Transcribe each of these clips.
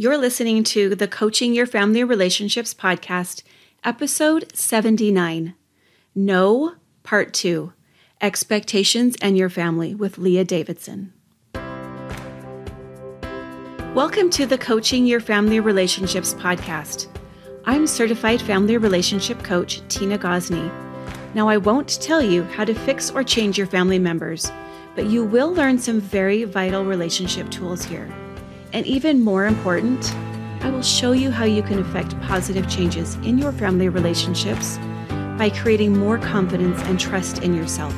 You're listening to the Coaching Your Family Relationships podcast, episode 79 Know, Part 2 Expectations and Your Family with Leah Davidson. Welcome to the Coaching Your Family Relationships podcast. I'm certified family relationship coach Tina Gosney. Now, I won't tell you how to fix or change your family members, but you will learn some very vital relationship tools here. And even more important, I will show you how you can effect positive changes in your family relationships by creating more confidence and trust in yourself,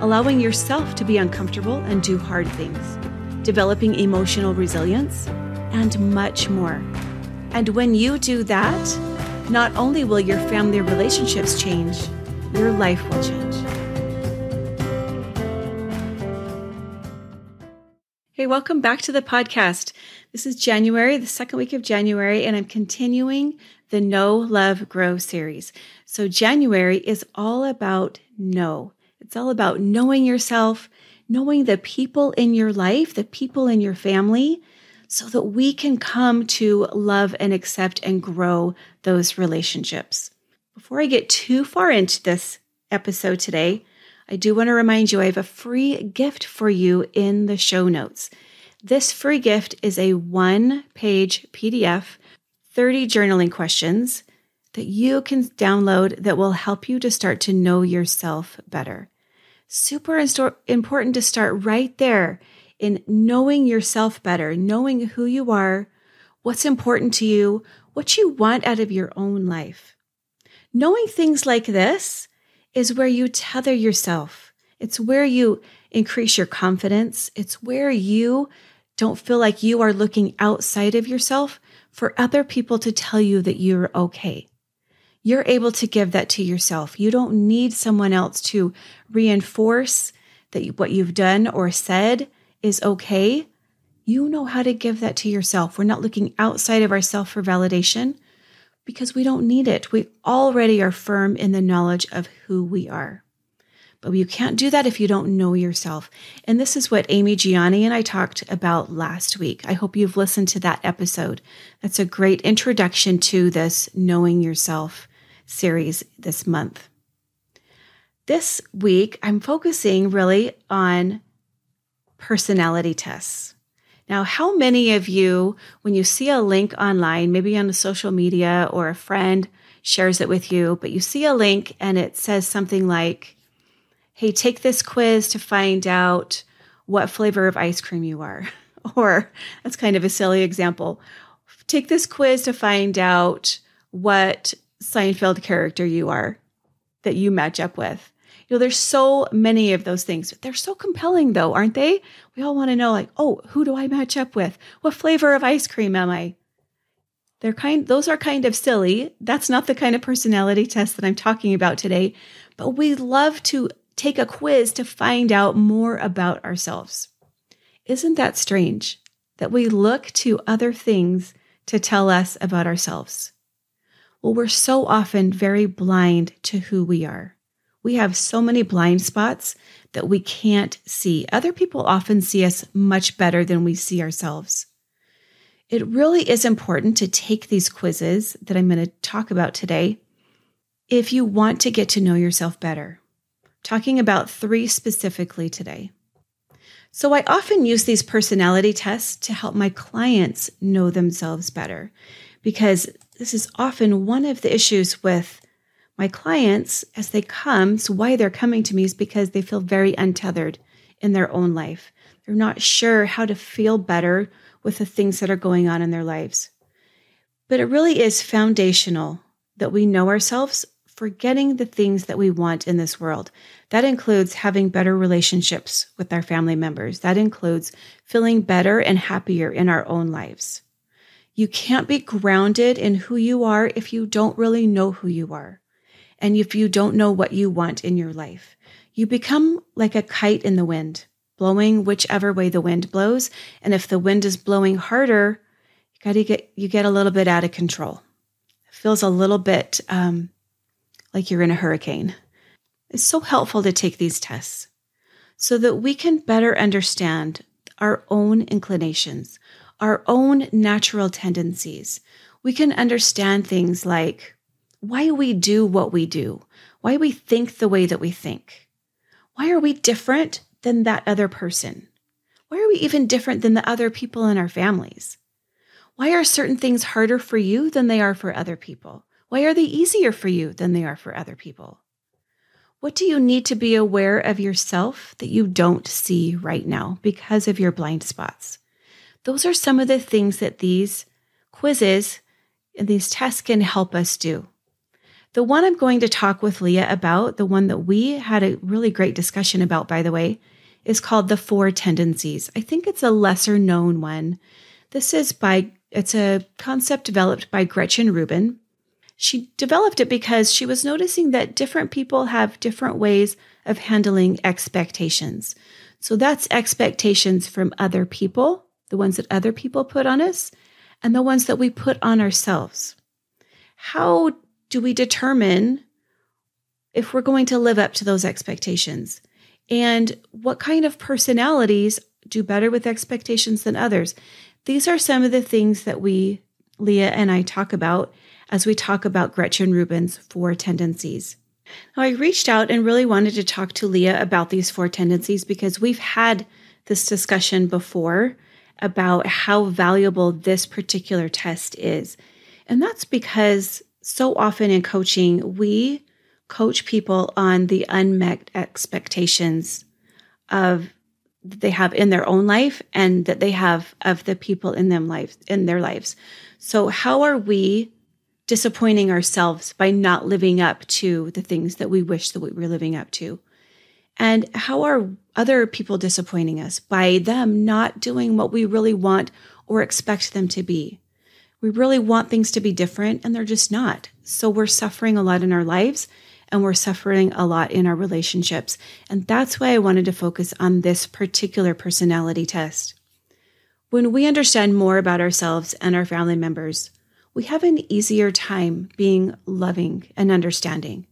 allowing yourself to be uncomfortable and do hard things, developing emotional resilience, and much more. And when you do that, not only will your family relationships change, your life will change. Hey, welcome back to the podcast. This is January, the second week of January, and I'm continuing the Know Love, Grow series. So, January is all about know. It's all about knowing yourself, knowing the people in your life, the people in your family, so that we can come to love and accept and grow those relationships. Before I get too far into this episode today, I do want to remind you I have a free gift for you in the show notes. This free gift is a one page PDF, 30 journaling questions that you can download that will help you to start to know yourself better. Super important to start right there in knowing yourself better, knowing who you are, what's important to you, what you want out of your own life. Knowing things like this is where you tether yourself. It's where you increase your confidence. It's where you don't feel like you are looking outside of yourself for other people to tell you that you're okay. You're able to give that to yourself. You don't need someone else to reinforce that what you've done or said is okay. You know how to give that to yourself. We're not looking outside of ourselves for validation because we don't need it. We already are firm in the knowledge of who we are. But you can't do that if you don't know yourself. And this is what Amy Gianni and I talked about last week. I hope you've listened to that episode. That's a great introduction to this Knowing Yourself series this month. This week, I'm focusing really on personality tests. Now, how many of you, when you see a link online, maybe on a social media or a friend shares it with you, but you see a link and it says something like, Hey, take this quiz to find out what flavor of ice cream you are. Or that's kind of a silly example. Take this quiz to find out what Seinfeld character you are that you match up with. You know, there's so many of those things. They're so compelling though, aren't they? We all want to know like, "Oh, who do I match up with? What flavor of ice cream am I?" They're kind those are kind of silly. That's not the kind of personality test that I'm talking about today, but we love to take a quiz to find out more about ourselves. Isn't that strange that we look to other things to tell us about ourselves? Well, we're so often very blind to who we are. We have so many blind spots that we can't see. Other people often see us much better than we see ourselves. It really is important to take these quizzes that I'm going to talk about today if you want to get to know yourself better. talking about three specifically today. So, I often use these personality tests to help my clients know themselves better because this is often one of the issues with my clients, as they come, so why they're coming to me is because they feel very untethered in their own life. They're not sure how to feel better with the things that are going on in their lives. But it really is foundational that we know ourselves for getting the things that we want in this world. That includes having better relationships with our family members. That includes feeling better and happier in our own lives. You can't be grounded in who you are if you don't really know who you are and if you don't know what you want in your life. You become like a kite in the wind, blowing whichever way the wind blows. And if the wind is blowing harder, you got to get you get a little bit out of control. It feels a little bit um, like you're in a hurricane. It's so helpful to take these tests so that we can better understand our own inclinations, our own natural tendencies. We can understand things like why we do what we do, why we think the way that we think. Why are we different than that other person? Why are we even different than the other people in our families? Why are certain things harder for you than they are for other people? Why are they easier for you than they are for other people? What do you need to be aware of yourself that you don't see right now because of your blind spots? Those are some of the things that these quizzes and these tests can help us do. The one I'm going to talk with Leah about, the one that we had a really great discussion about, by the way, is called The Four Tendencies. I think it's a lesser known one. This is by, it's a concept developed by Gretchen Rubin. She developed it because she was noticing that different people have different ways of handling expectations. So that's expectations from other people, the ones that other people put on us, and the ones that we put on ourselves. How do we determine if we're going to live up to those expectations? And what kind of personalities do better with expectations than others? These are some of the things that we, Leah and I, talk about as we talk about Gretchen Rubin's four tendencies. Now, I reached out and really wanted to talk to Leah about these four tendencies because we've had this discussion before about how valuable this particular test is. And that's because so often in coaching, we coach people on the unmet expectations of that they have in their own life and that they have of the people in them lives in their lives. So how are we disappointing ourselves by not living up to the things that we wish that we were living up to? And how are other people disappointing us by them not doing what we really want or expect them to be? We really want things to be different and they're just not. So we're suffering a lot in our lives and we're suffering a lot in our relationships. And that's why I wanted to focus on this particular personality test. When we understand more about ourselves and our family members, we have an easier time being loving and understanding.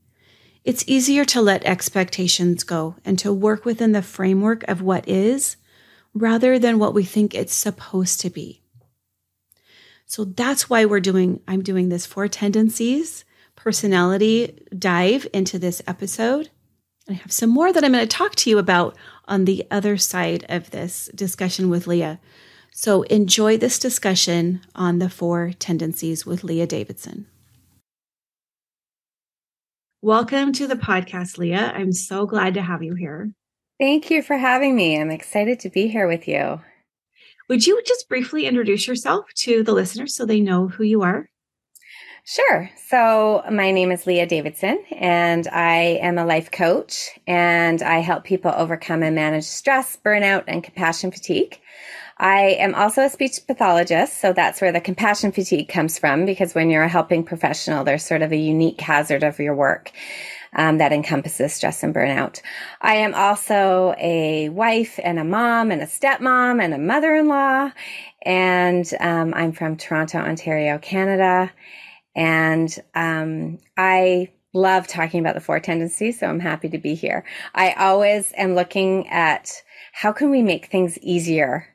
It's easier to let expectations go and to work within the framework of what is rather than what we think it's supposed to be. So that's why we're doing, I'm doing this four tendencies personality dive into this episode. I have some more that I'm going to talk to you about on the other side of this discussion with Leah. So enjoy this discussion on the four tendencies with Leah Davidson. Welcome to the podcast, Leah. I'm so glad to have you here. Thank you for having me. I'm excited to be here with you. Would you just briefly introduce yourself to the listeners so they know who you are? Sure. So, my name is Leah Davidson, and I am a life coach, and I help people overcome and manage stress, burnout, and compassion fatigue. I am also a speech pathologist, so that's where the compassion fatigue comes from because when you're a helping professional, there's sort of a unique hazard of your work um, that encompasses stress and burnout. I am also a wife and a mom and a stepmom and a mother in law. And um, I'm from Toronto, Ontario, Canada. And um, I love talking about the four tendencies, so I'm happy to be here. I always am looking at how can we make things easier?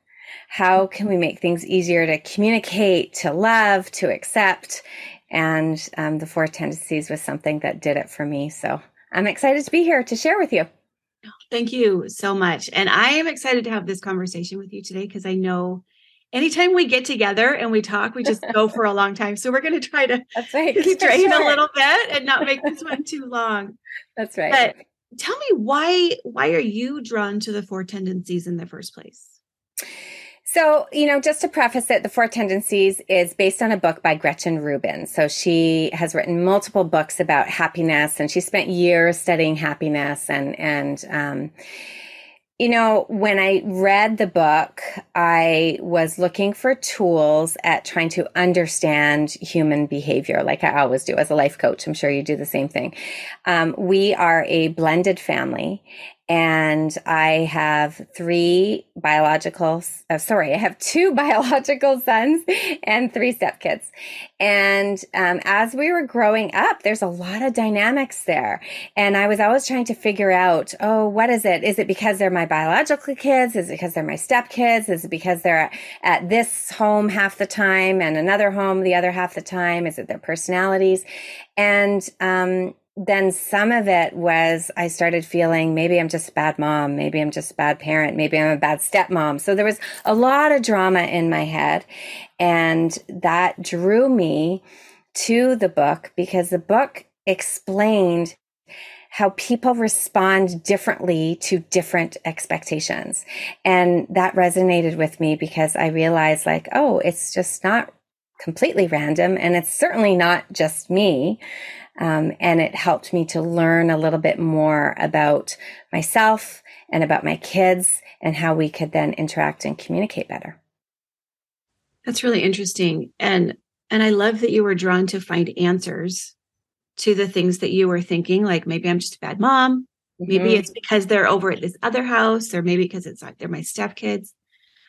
How can we make things easier to communicate, to love, to accept? And um, the four tendencies was something that did it for me. So I'm excited to be here to share with you. Thank you so much. And I am excited to have this conversation with you today because I know anytime we get together and we talk, we just go for a long time. So we're going to try to That's right. a little bit and not make this one too long. That's right. But tell me why why are you drawn to the four tendencies in the first place? So, you know, just to preface it, The Four Tendencies is based on a book by Gretchen Rubin. So she has written multiple books about happiness and she spent years studying happiness and, and, um, you know, when I read the book, I was looking for tools at trying to understand human behavior, like I always do as a life coach. I'm sure you do the same thing. Um, we are a blended family and I have three biological, uh, sorry, I have two biological sons and three stepkids. And um, as we were growing up, there's a lot of dynamics there. And I was always trying to figure out, oh, what is it? Is it because they're my biological kids? Is it because they're my stepkids? Is it because they're at this home half the time and another home the other half the time? Is it their personalities? And um, then some of it was I started feeling maybe I'm just a bad mom, maybe I'm just a bad parent, maybe I'm a bad stepmom. So there was a lot of drama in my head. And that drew me to the book because the book explained how people respond differently to different expectations. And that resonated with me because I realized, like, oh, it's just not completely random. And it's certainly not just me. Um, and it helped me to learn a little bit more about myself and about my kids and how we could then interact and communicate better. That's really interesting. And and I love that you were drawn to find answers to the things that you were thinking, like maybe I'm just a bad mom. Mm-hmm. Maybe it's because they're over at this other house, or maybe because it's like they're my stepkids.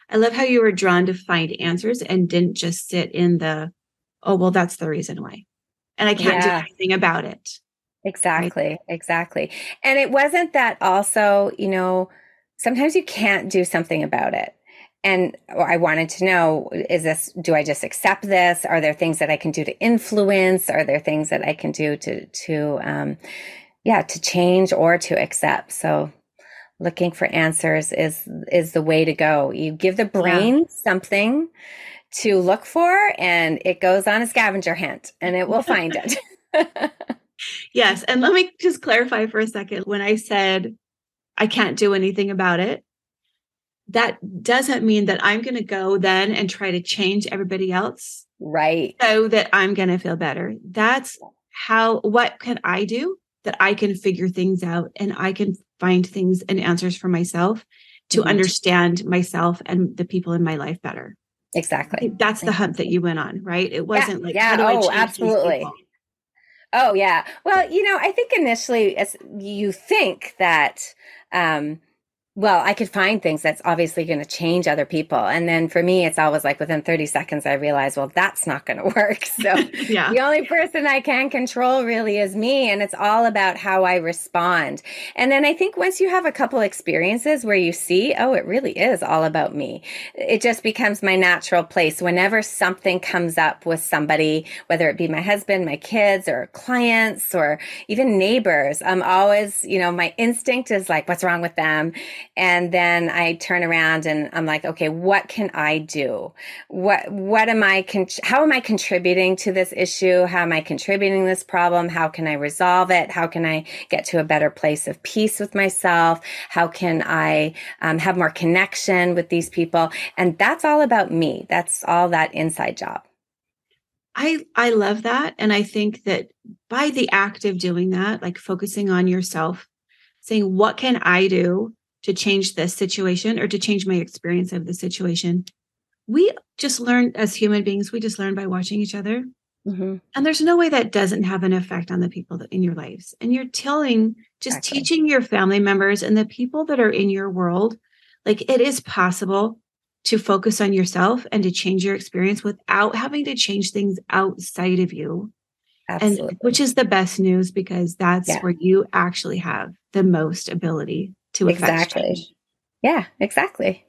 I love how you were drawn to find answers and didn't just sit in the, oh, well, that's the reason why and I can't yeah. do anything about it. Exactly, right? exactly. And it wasn't that also, you know, sometimes you can't do something about it. And I wanted to know is this, do I just accept this? Are there things that I can do to influence? Are there things that I can do to, to, um, yeah, to change or to accept? So looking for answers is, is the way to go. You give the brain yeah. something to look for and it goes on a scavenger hunt and it will find it. yes. And let me just clarify for a second. When I said I can't do anything about it, that doesn't mean that I'm going to go then and try to change everybody else. Right. So that I'm going to feel better. That's how, what can I do that I can figure things out and I can find things and answers for myself to mm-hmm. understand myself and the people in my life better. Exactly. That's the hunt that you went on, right? It wasn't yeah, like, yeah, oh, absolutely. Oh, yeah. Well, you know, I think initially, as you think that, um, well, I could find things that's obviously going to change other people. And then for me, it's always like within 30 seconds, I realize, well, that's not going to work. So yeah. the only person I can control really is me. And it's all about how I respond. And then I think once you have a couple experiences where you see, oh, it really is all about me, it just becomes my natural place. Whenever something comes up with somebody, whether it be my husband, my kids, or clients, or even neighbors, I'm always, you know, my instinct is like, what's wrong with them? And then I turn around and I'm like, okay, what can I do? What what am I con- how am I contributing to this issue? How am I contributing this problem? How can I resolve it? How can I get to a better place of peace with myself? How can I um, have more connection with these people? And that's all about me. That's all that inside job. I I love that and I think that by the act of doing that like focusing on yourself saying what can I do to change this situation or to change my experience of the situation. We just learn as human beings, we just learn by watching each other. Mm-hmm. And there's no way that doesn't have an effect on the people that in your lives. And you're telling, just exactly. teaching your family members and the people that are in your world, like it is possible to focus on yourself and to change your experience without having to change things outside of you. Absolutely. And which is the best news because that's yeah. where you actually have the most ability to exactly. Yeah, exactly.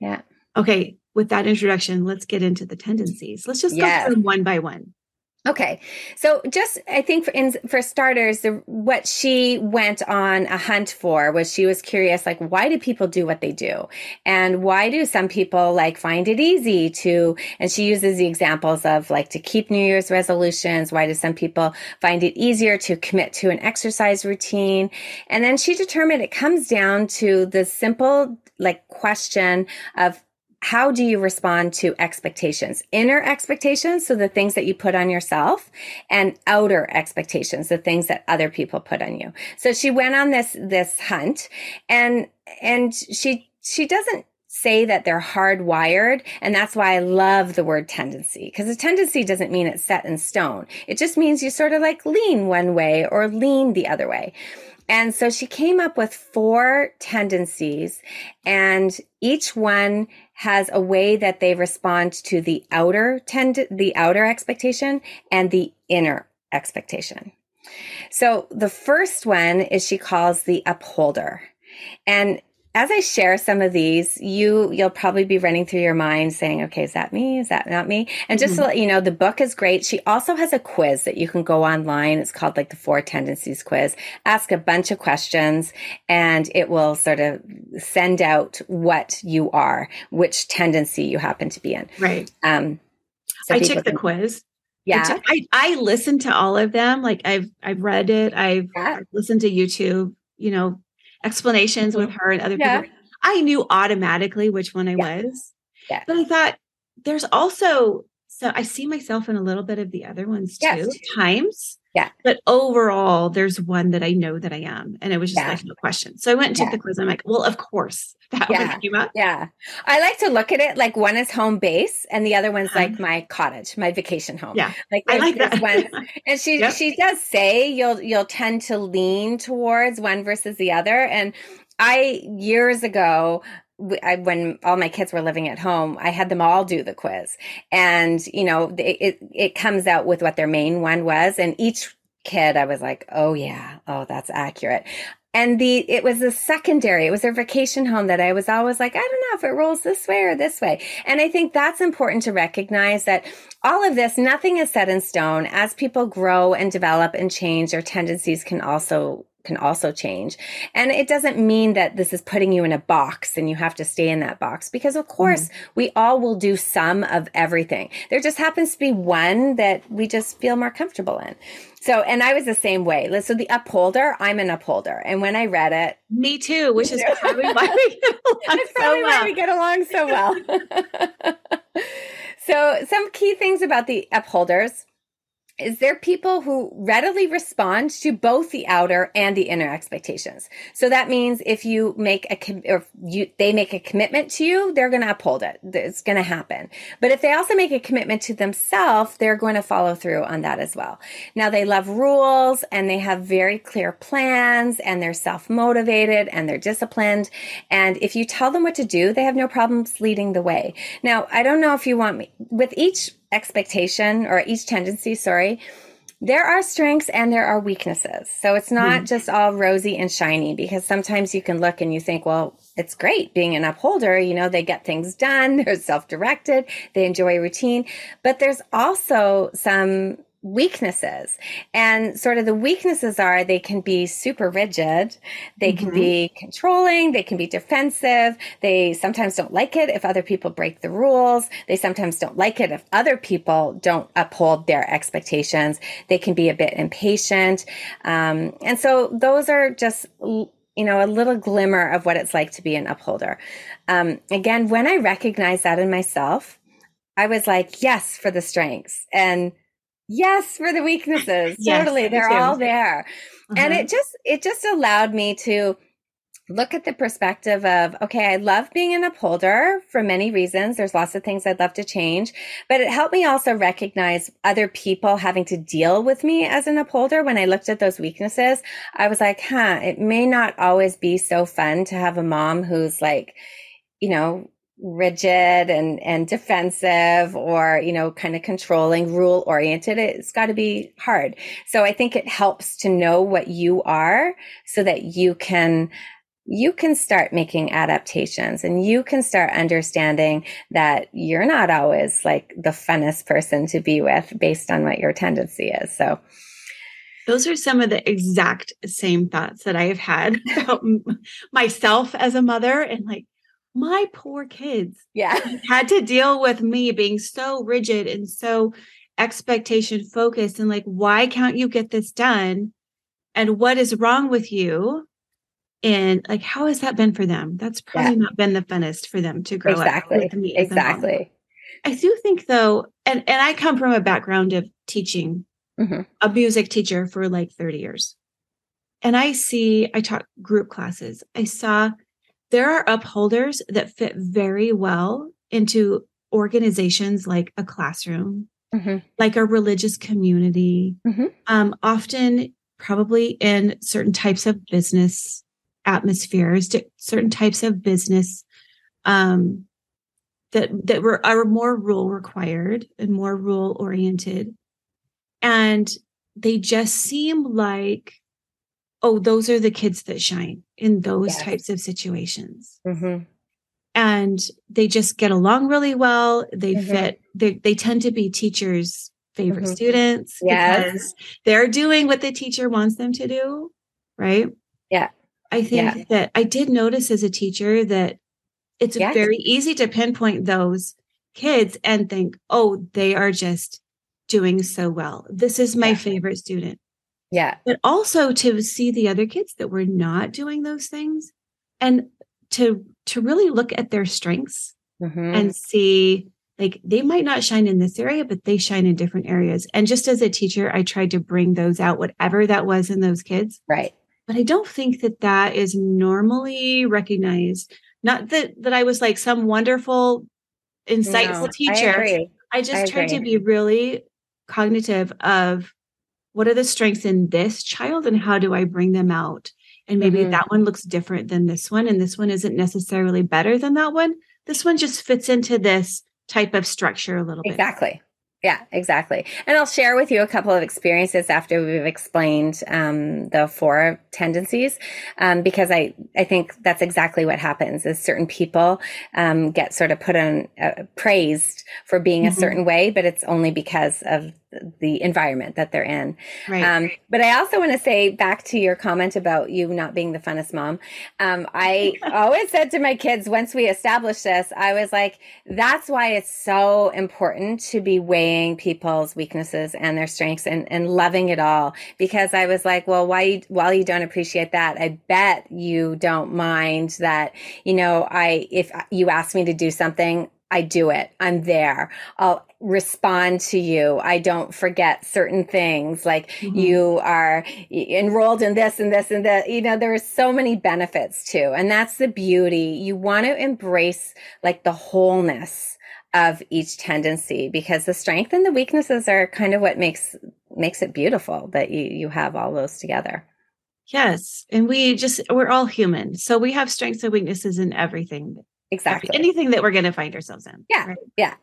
Yeah. Okay. With that introduction, let's get into the tendencies. Let's just go through them one by one. Okay. So just, I think for, in, for starters, the, what she went on a hunt for was she was curious, like, why do people do what they do? And why do some people like find it easy to, and she uses the examples of like to keep New Year's resolutions. Why do some people find it easier to commit to an exercise routine? And then she determined it comes down to the simple like question of how do you respond to expectations? Inner expectations, so the things that you put on yourself, and outer expectations, the things that other people put on you. So she went on this this hunt, and and she she doesn't say that they're hardwired. And that's why I love the word tendency because a tendency doesn't mean it's set in stone. It just means you sort of like lean one way or lean the other way. And so she came up with four tendencies and each one has a way that they respond to the outer tend, the outer expectation and the inner expectation. So the first one is she calls the upholder. And as I share some of these, you you'll probably be running through your mind saying, "Okay, is that me? Is that not me?" And just mm-hmm. to let you know, the book is great. She also has a quiz that you can go online. It's called like the Four Tendencies quiz. Ask a bunch of questions, and it will sort of send out what you are, which tendency you happen to be in. Right. Um, so I took the can, quiz. Yeah, I, I listened to all of them. Like I've I've read it. I've, yeah. I've listened to YouTube. You know, explanations with mm-hmm. her and other yeah. people. I knew automatically which one I yeah. was. Yeah. But I thought there's also so I see myself in a little bit of the other ones too yes. times. Yeah. But overall, there's one that I know that I am. And it was just yeah. like no question. So I went and took yeah. the quiz. I'm like, well, of course. That yeah. came up. Yeah. I like to look at it like one is home base and the other one's uh-huh. like my cottage, my vacation home. Yeah. Like I like that. one. And she yep. she does say you'll you'll tend to lean towards one versus the other. And I years ago I, when all my kids were living at home, I had them all do the quiz, and you know, it, it, it comes out with what their main one was, and each kid, I was like, oh yeah, oh that's accurate. And the it was a secondary, it was their vacation home that I was always like, I don't know if it rolls this way or this way. And I think that's important to recognize that all of this, nothing is set in stone. As people grow and develop and change, their tendencies can also can also change. And it doesn't mean that this is putting you in a box and you have to stay in that box because of course mm-hmm. we all will do some of everything. There just happens to be one that we just feel more comfortable in. So, and I was the same way. So the upholder, I'm an upholder. And when I read it, me too, which is probably why we get along so well. we get along so well. so some key things about the upholders is there people who readily respond to both the outer and the inner expectations. So that means if you make a com- or you they make a commitment to you, they're going to uphold it. It's going to happen. But if they also make a commitment to themselves, they're going to follow through on that as well. Now they love rules and they have very clear plans and they're self-motivated and they're disciplined. And if you tell them what to do, they have no problems leading the way. Now, I don't know if you want me with each expectation or each tendency, sorry, there are strengths and there are weaknesses. So it's not mm. just all rosy and shiny because sometimes you can look and you think, well, it's great being an upholder. You know, they get things done. They're self directed. They enjoy routine, but there's also some weaknesses. And sort of the weaknesses are they can be super rigid, they mm-hmm. can be controlling, they can be defensive, they sometimes don't like it if other people break the rules, they sometimes don't like it if other people don't uphold their expectations, they can be a bit impatient. Um, and so those are just you know, a little glimmer of what it's like to be an upholder. Um, again, when I recognized that in myself, I was like, yes, for the strengths. And Yes, for the weaknesses. yes, totally. They're all there. Uh-huh. And it just it just allowed me to look at the perspective of okay, I love being an upholder for many reasons. There's lots of things I'd love to change, but it helped me also recognize other people having to deal with me as an upholder. When I looked at those weaknesses, I was like, huh, it may not always be so fun to have a mom who's like, you know, rigid and and defensive or you know kind of controlling rule oriented it's got to be hard. So i think it helps to know what you are so that you can you can start making adaptations and you can start understanding that you're not always like the funnest person to be with based on what your tendency is. So those are some of the exact same thoughts that I have had about myself as a mother and like my poor kids yeah. had to deal with me being so rigid and so expectation focused and like why can't you get this done? And what is wrong with you? And like how has that been for them? That's probably yeah. not been the funnest for them to grow exactly. up with me exactly. I do think though and and i come from a background of teaching mm-hmm. a music teacher for like 30 years. And i see i taught group classes. I saw there are upholders that fit very well into organizations like a classroom, mm-hmm. like a religious community, mm-hmm. um, often probably in certain types of business atmospheres, certain types of business um, that that were are more rule required and more rule oriented, and they just seem like, oh, those are the kids that shine in those yes. types of situations. Mm-hmm. And they just get along really well. They mm-hmm. fit. They they tend to be teachers' favorite mm-hmm. students yes. because they're doing what the teacher wants them to do, right? Yeah. I think yeah. that I did notice as a teacher that it's yes. very easy to pinpoint those kids and think, oh, they are just doing so well. This is my yeah. favorite student. Yeah. But also to see the other kids that were not doing those things and to to really look at their strengths mm-hmm. and see like they might not shine in this area but they shine in different areas. And just as a teacher i tried to bring those out whatever that was in those kids. Right. But i don't think that that is normally recognized. Not that that i was like some wonderful insightful no, teacher. i, I just I tried to be really cognitive of what are the strengths in this child and how do i bring them out and maybe mm-hmm. that one looks different than this one and this one isn't necessarily better than that one this one just fits into this type of structure a little bit exactly yeah, exactly. And I'll share with you a couple of experiences after we've explained um, the four tendencies, um, because I, I think that's exactly what happens is certain people um, get sort of put on uh, praised for being mm-hmm. a certain way, but it's only because of the environment that they're in. Right. Um, but I also want to say back to your comment about you not being the funnest mom. Um, I always said to my kids once we established this, I was like, that's why it's so important to be weighing people's weaknesses and their strengths and, and loving it all. Because I was like, well, why, while you don't appreciate that, I bet you don't mind that, you know, I, if you ask me to do something, I do it. I'm there. I'll respond to you. I don't forget certain things like mm-hmm. you are enrolled in this and this and that. You know, there are so many benefits too. And that's the beauty. You want to embrace like the wholeness of each tendency because the strength and the weaknesses are kind of what makes makes it beautiful that you you have all those together. Yes. And we just we're all human. So we have strengths and weaknesses in everything Exactly. Anything that we're going to find ourselves in. Yeah. Right? Yeah.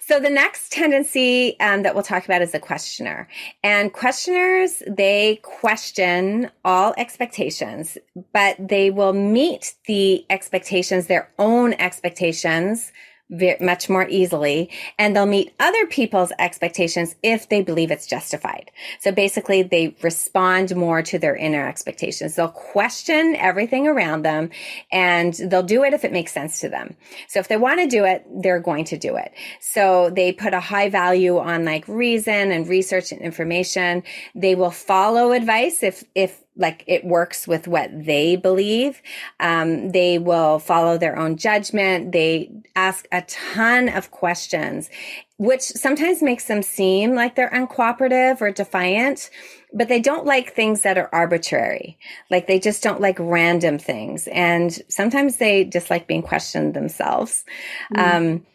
So the next tendency um, that we'll talk about is the questioner. And questioners, they question all expectations, but they will meet the expectations, their own expectations much more easily and they'll meet other people's expectations if they believe it's justified. So basically they respond more to their inner expectations. They'll question everything around them and they'll do it if it makes sense to them. So if they want to do it, they're going to do it. So they put a high value on like reason and research and information. They will follow advice if, if like it works with what they believe. Um, they will follow their own judgment. They ask a ton of questions, which sometimes makes them seem like they're uncooperative or defiant, but they don't like things that are arbitrary. Like they just don't like random things. And sometimes they just like being questioned themselves. Mm. Um,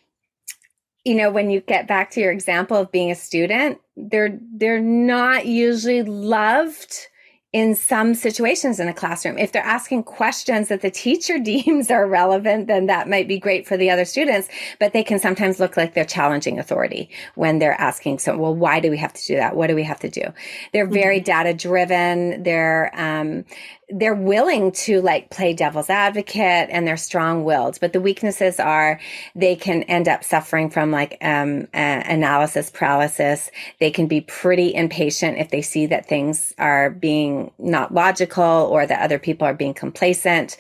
you know, when you get back to your example of being a student, they're, they're not usually loved in some situations in a classroom. If they're asking questions that the teacher deems are relevant, then that might be great for the other students, but they can sometimes look like they're challenging authority when they're asking, so, well, why do we have to do that? What do we have to do? They're very mm-hmm. data driven. They're, um, they're willing to like play devil's advocate and they're strong willed but the weaknesses are they can end up suffering from like um, uh, analysis paralysis. They can be pretty impatient if they see that things are being not logical or that other people are being complacent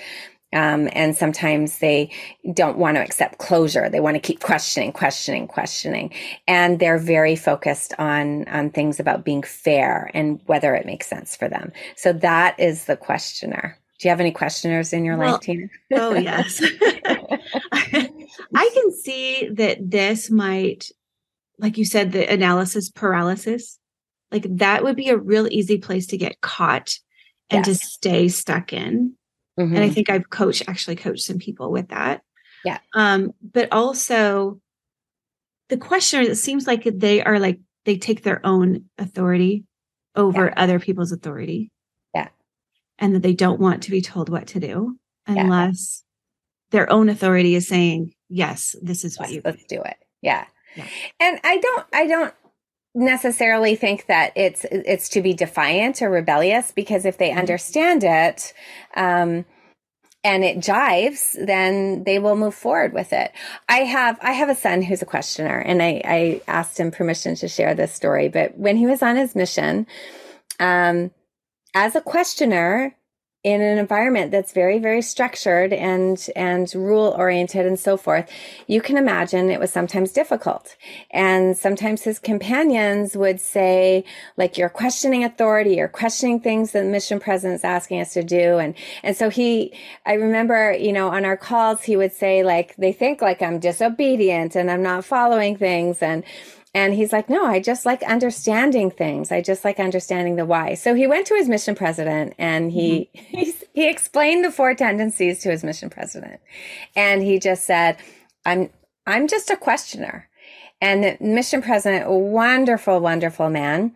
um, and sometimes they don't want to accept closure. They want to keep questioning, questioning, questioning. And they're very focused on, on things about being fair and whether it makes sense for them. So that is the questioner. Do you have any questioners in your well, life, Tina? oh, yes. I can see that this might, like you said, the analysis paralysis, like that would be a real easy place to get caught and yes. to stay stuck in. Mm-hmm. And I mm-hmm. think I've coached, actually coached some people with that. Yeah. Um, but also the questioner, it seems like they are like, they take their own authority over yeah. other people's authority. Yeah. And that they don't want to be told what to do unless yeah. their own authority is saying, yes, this is what let's, you let's do it. Yeah. yeah. And I don't, I don't necessarily think that it's, it's to be defiant or rebellious because if they mm-hmm. understand it, um, and it jives, then they will move forward with it. I have I have a son who's a questioner, and I, I asked him permission to share this story. But when he was on his mission, um, as a questioner, in an environment that's very very structured and and rule oriented and so forth you can imagine it was sometimes difficult. And sometimes his companions would say like you're questioning authority you're questioning things that the mission president's asking us to do. And and so he i remember you know on our calls he would say like they think like i'm disobedient and i'm not following things. And and he's like, no, I just like understanding things. I just like understanding the why. So he went to his mission president and he, mm-hmm. he, he explained the four tendencies to his mission president. And he just said, I'm, I'm just a questioner. And the mission president, wonderful, wonderful man,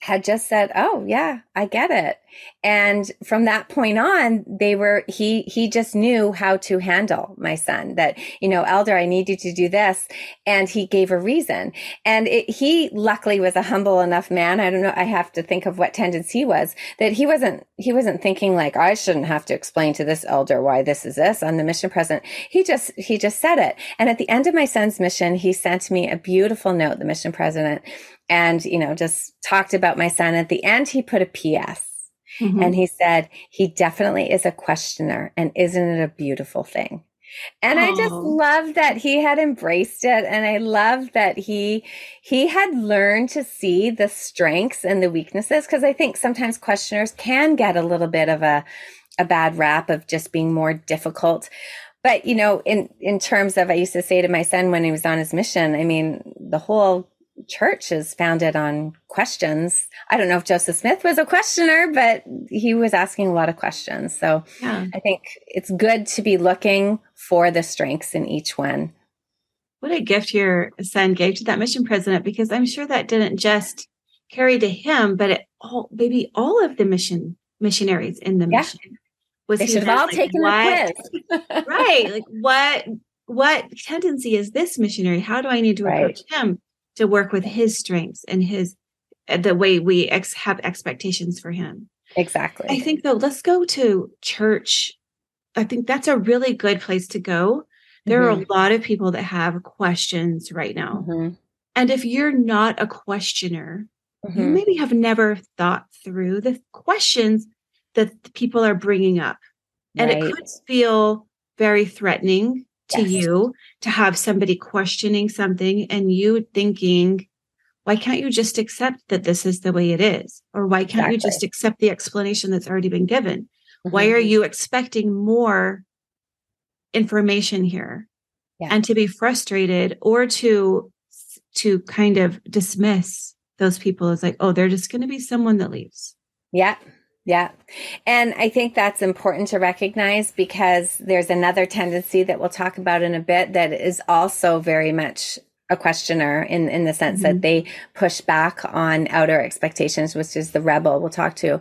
had just said, "Oh, yeah, I get it." And from that point on, they were he he just knew how to handle my son that, you know, elder, I need you to do this, and he gave a reason. And it, he luckily was a humble enough man. I don't know, I have to think of what tendency he was that he wasn't he wasn't thinking like I shouldn't have to explain to this elder why this is this. I'm the mission president. He just he just said it. And at the end of my son's mission, he sent me a beautiful note, the mission president, and, you know, just talked about my son. At the end, he put a PS. Mm-hmm. And he said, he definitely is a questioner. And isn't it a beautiful thing? And. I just oh. love that he had embraced it. And I love that he, he had learned to see the strengths and the weaknesses. Cause I think sometimes questioners can get a little bit of a, a bad rap of just being more difficult. But, you know, in, in terms of, I used to say to my son when he was on his mission, I mean, the whole church is founded on questions. I don't know if Joseph Smith was a questioner, but he was asking a lot of questions. So yeah. I think it's good to be looking for the strengths in each one. What a gift your son gave to that mission president, because I'm sure that didn't just carry to him, but it all maybe all of the mission missionaries in the yeah. mission. Was they should have all like, taken what, quiz. right. Like what what tendency is this missionary? How do I need to right. approach him? To work with his strengths and his uh, the way we ex- have expectations for him. Exactly. I think though, let's go to church. I think that's a really good place to go. There mm-hmm. are a mm-hmm. lot of people that have questions right now. Mm-hmm. And if you're not a questioner, mm-hmm. you maybe have never thought through the questions that people are bringing up. And right. it could feel very threatening to yes. you to have somebody questioning something and you thinking, why can't you just accept that this is the way it is? Or why can't exactly. you just accept the explanation that's already been given? Mm-hmm. Why are you expecting more information here? Yeah. And to be frustrated or to to kind of dismiss those people as like, oh, they're just going to be someone that leaves. Yeah. Yeah. And I think that's important to recognize because there's another tendency that we'll talk about in a bit that is also very much a questioner in, in the sense mm-hmm. that they push back on outer expectations, which is the rebel we'll talk to.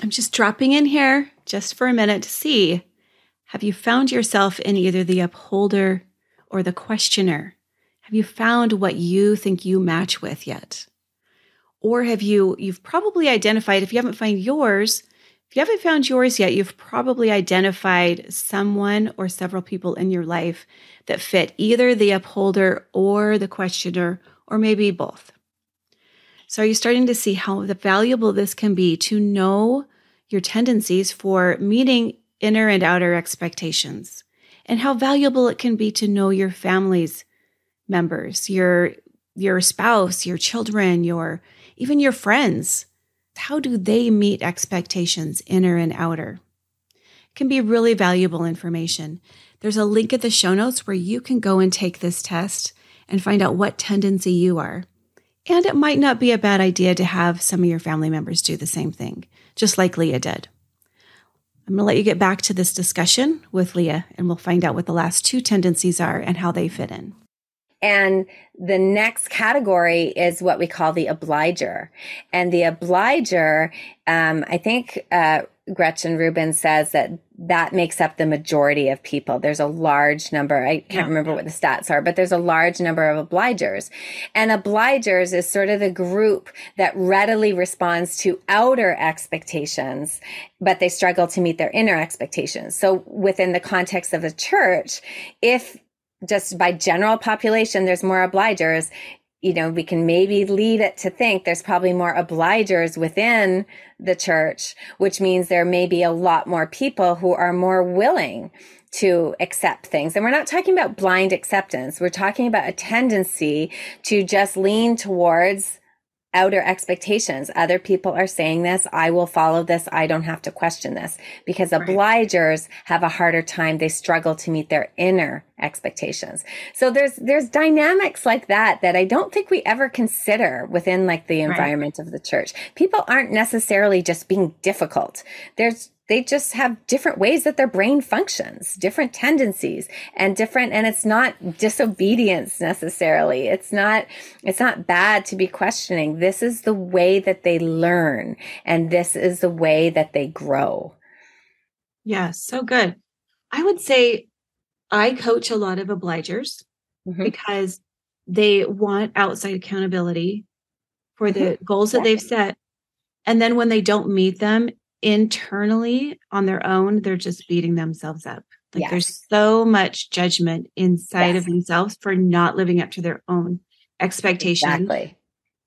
I'm just dropping in here just for a minute to see have you found yourself in either the upholder or the questioner? Have you found what you think you match with yet? Or have you, you've probably identified, if you haven't found yours, if you haven't found yours yet, you've probably identified someone or several people in your life that fit either the upholder or the questioner, or maybe both. So, are you starting to see how valuable this can be to know your tendencies for meeting inner and outer expectations? And how valuable it can be to know your family's members, your your spouse, your children, your even your friends. How do they meet expectations, inner and outer? It can be really valuable information. There's a link at the show notes where you can go and take this test and find out what tendency you are. And it might not be a bad idea to have some of your family members do the same thing, just like Leah did. I'm going to let you get back to this discussion with Leah, and we'll find out what the last two tendencies are and how they fit in. And the next category is what we call the obliger. And the obliger, um, I think, uh, Gretchen Rubin says that that makes up the majority of people. There's a large number. I can't yeah. remember what the stats are, but there's a large number of obligers. And obligers is sort of the group that readily responds to outer expectations, but they struggle to meet their inner expectations. So within the context of a church, if just by general population, there's more obligers you know, we can maybe lead it to think there's probably more obligers within the church, which means there may be a lot more people who are more willing to accept things. And we're not talking about blind acceptance. We're talking about a tendency to just lean towards outer expectations. Other people are saying this. I will follow this. I don't have to question this because right. obligers have a harder time. They struggle to meet their inner expectations. So there's, there's dynamics like that that I don't think we ever consider within like the environment right. of the church. People aren't necessarily just being difficult. There's they just have different ways that their brain functions, different tendencies and different, and it's not disobedience necessarily. It's not, it's not bad to be questioning. This is the way that they learn and this is the way that they grow. Yeah, so good. I would say I coach a lot of obligers mm-hmm. because they want outside accountability for the mm-hmm. goals that they've set. And then when they don't meet them, internally on their own, they're just beating themselves up. Like yes. there's so much judgment inside yes. of themselves for not living up to their own expectations. Exactly.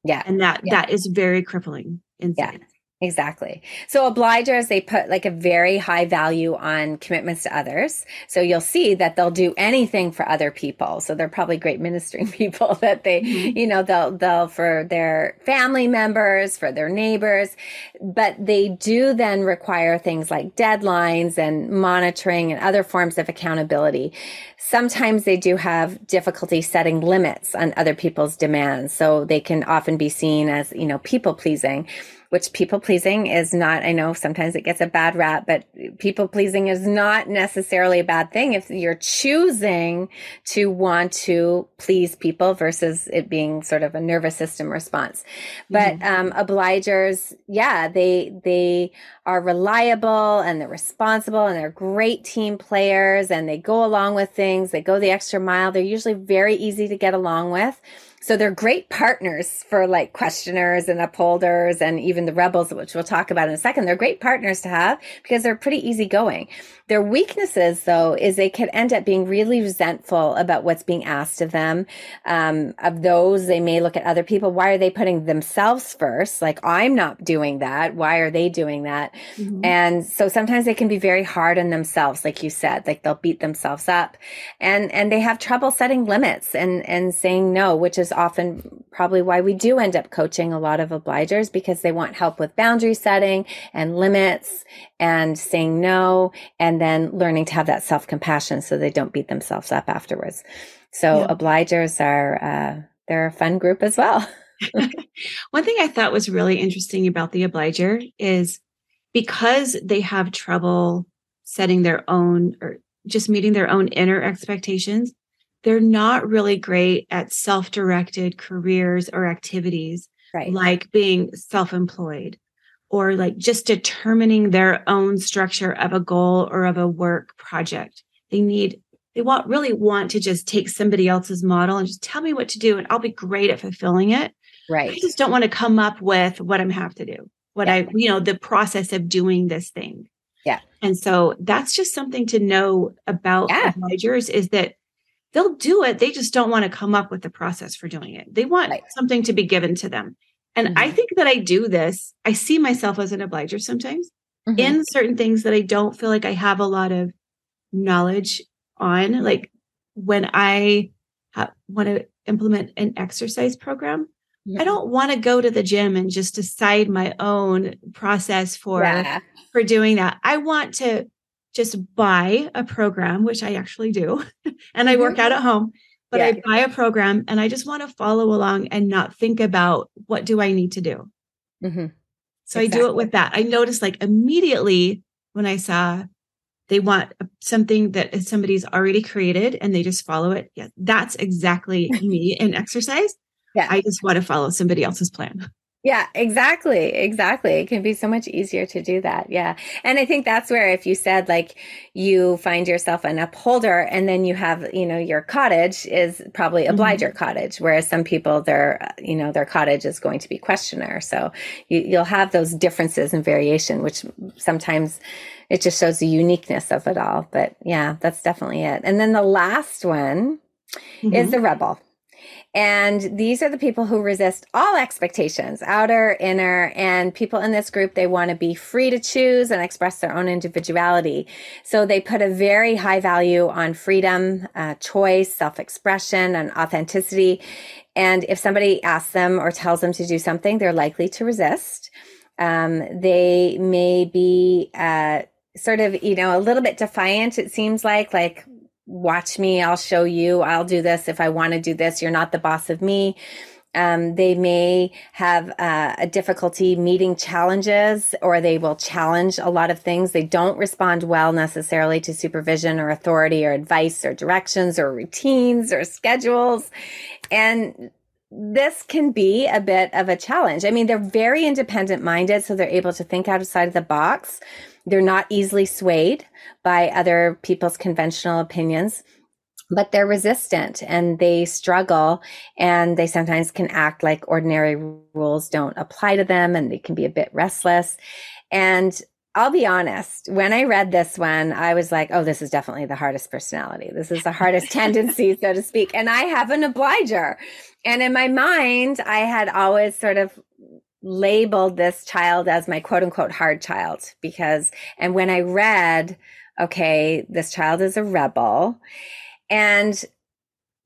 Yeah. And that yeah. that is very crippling inside. Yeah. Exactly. So obligers, they put like a very high value on commitments to others. So you'll see that they'll do anything for other people. So they're probably great ministering people that they, mm-hmm. you know, they'll, they'll for their family members, for their neighbors, but they do then require things like deadlines and monitoring and other forms of accountability. Sometimes they do have difficulty setting limits on other people's demands. So they can often be seen as, you know, people pleasing which people pleasing is not, I know sometimes it gets a bad rap, but people pleasing is not necessarily a bad thing if you're choosing to want to please people versus it being sort of a nervous system response. But, mm-hmm. um, obligers, yeah, they, they are reliable and they're responsible and they're great team players and they go along with things. They go the extra mile. They're usually very easy to get along with. So they're great partners for like questioners and upholders and even the rebels, which we'll talk about in a second. They're great partners to have because they're pretty easygoing. Their weaknesses, though, is they could end up being really resentful about what's being asked of them. Um, of those, they may look at other people. Why are they putting themselves first? Like, I'm not doing that. Why are they doing that? Mm-hmm. And so sometimes they can be very hard on themselves, like you said, like they'll beat themselves up and, and they have trouble setting limits and, and saying no, which is often probably why we do end up coaching a lot of obligers because they want help with boundary setting and limits and saying no and then learning to have that self compassion so they don't beat themselves up afterwards. So yeah. obligers are, uh, they're a fun group as well. One thing I thought was really interesting about the obliger is because they have trouble setting their own or just meeting their own inner expectations, they're not really great at self directed careers or activities right. like being self employed or like just determining their own structure of a goal or of a work project. They need, they want really want to just take somebody else's model and just tell me what to do and I'll be great at fulfilling it. Right. I just don't want to come up with what I'm have to do, what yeah. I, you know, the process of doing this thing. Yeah. And so that's just something to know about yeah. is that they'll do it. They just don't want to come up with the process for doing it. They want right. something to be given to them. And mm-hmm. I think that I do this. I see myself as an obliger sometimes mm-hmm. in certain things that I don't feel like I have a lot of knowledge on. Like when I ha- want to implement an exercise program, yeah. I don't want to go to the gym and just decide my own process for yeah. for doing that. I want to just buy a program, which I actually do, and I work mm-hmm. out at home but yeah. I buy a program and I just want to follow along and not think about what do I need to do. Mm-hmm. So exactly. I do it with that. I noticed like immediately when I saw they want something that somebody's already created and they just follow it. Yeah, that's exactly me in exercise. Yeah. I just want to follow somebody else's plan. Yeah, exactly. Exactly. It can be so much easier to do that. Yeah. And I think that's where if you said like you find yourself an upholder and then you have, you know, your cottage is probably obliger mm-hmm. cottage, whereas some people their, you know, their cottage is going to be questioner. So you, you'll have those differences and variation, which sometimes it just shows the uniqueness of it all. But yeah, that's definitely it. And then the last one mm-hmm. is the rebel. And these are the people who resist all expectations, outer, inner, and people in this group, they want to be free to choose and express their own individuality. So they put a very high value on freedom, uh, choice, self-expression, and authenticity. And if somebody asks them or tells them to do something, they're likely to resist. Um, they may be, uh, sort of, you know, a little bit defiant, it seems like, like, watch me, I'll show you, I'll do this if I want to do this. You're not the boss of me. Um, they may have uh, a difficulty meeting challenges or they will challenge a lot of things. They don't respond well necessarily to supervision or authority or advice or directions or routines or schedules. And this can be a bit of a challenge. I mean, they're very independent minded, so they're able to think outside of the box. They're not easily swayed by other people's conventional opinions, but they're resistant and they struggle and they sometimes can act like ordinary rules don't apply to them and they can be a bit restless. And I'll be honest, when I read this one, I was like, oh, this is definitely the hardest personality. This is the hardest tendency, so to speak. And I have an obliger. And in my mind, I had always sort of labeled this child as my quote unquote hard child because, and when I read, okay, this child is a rebel, and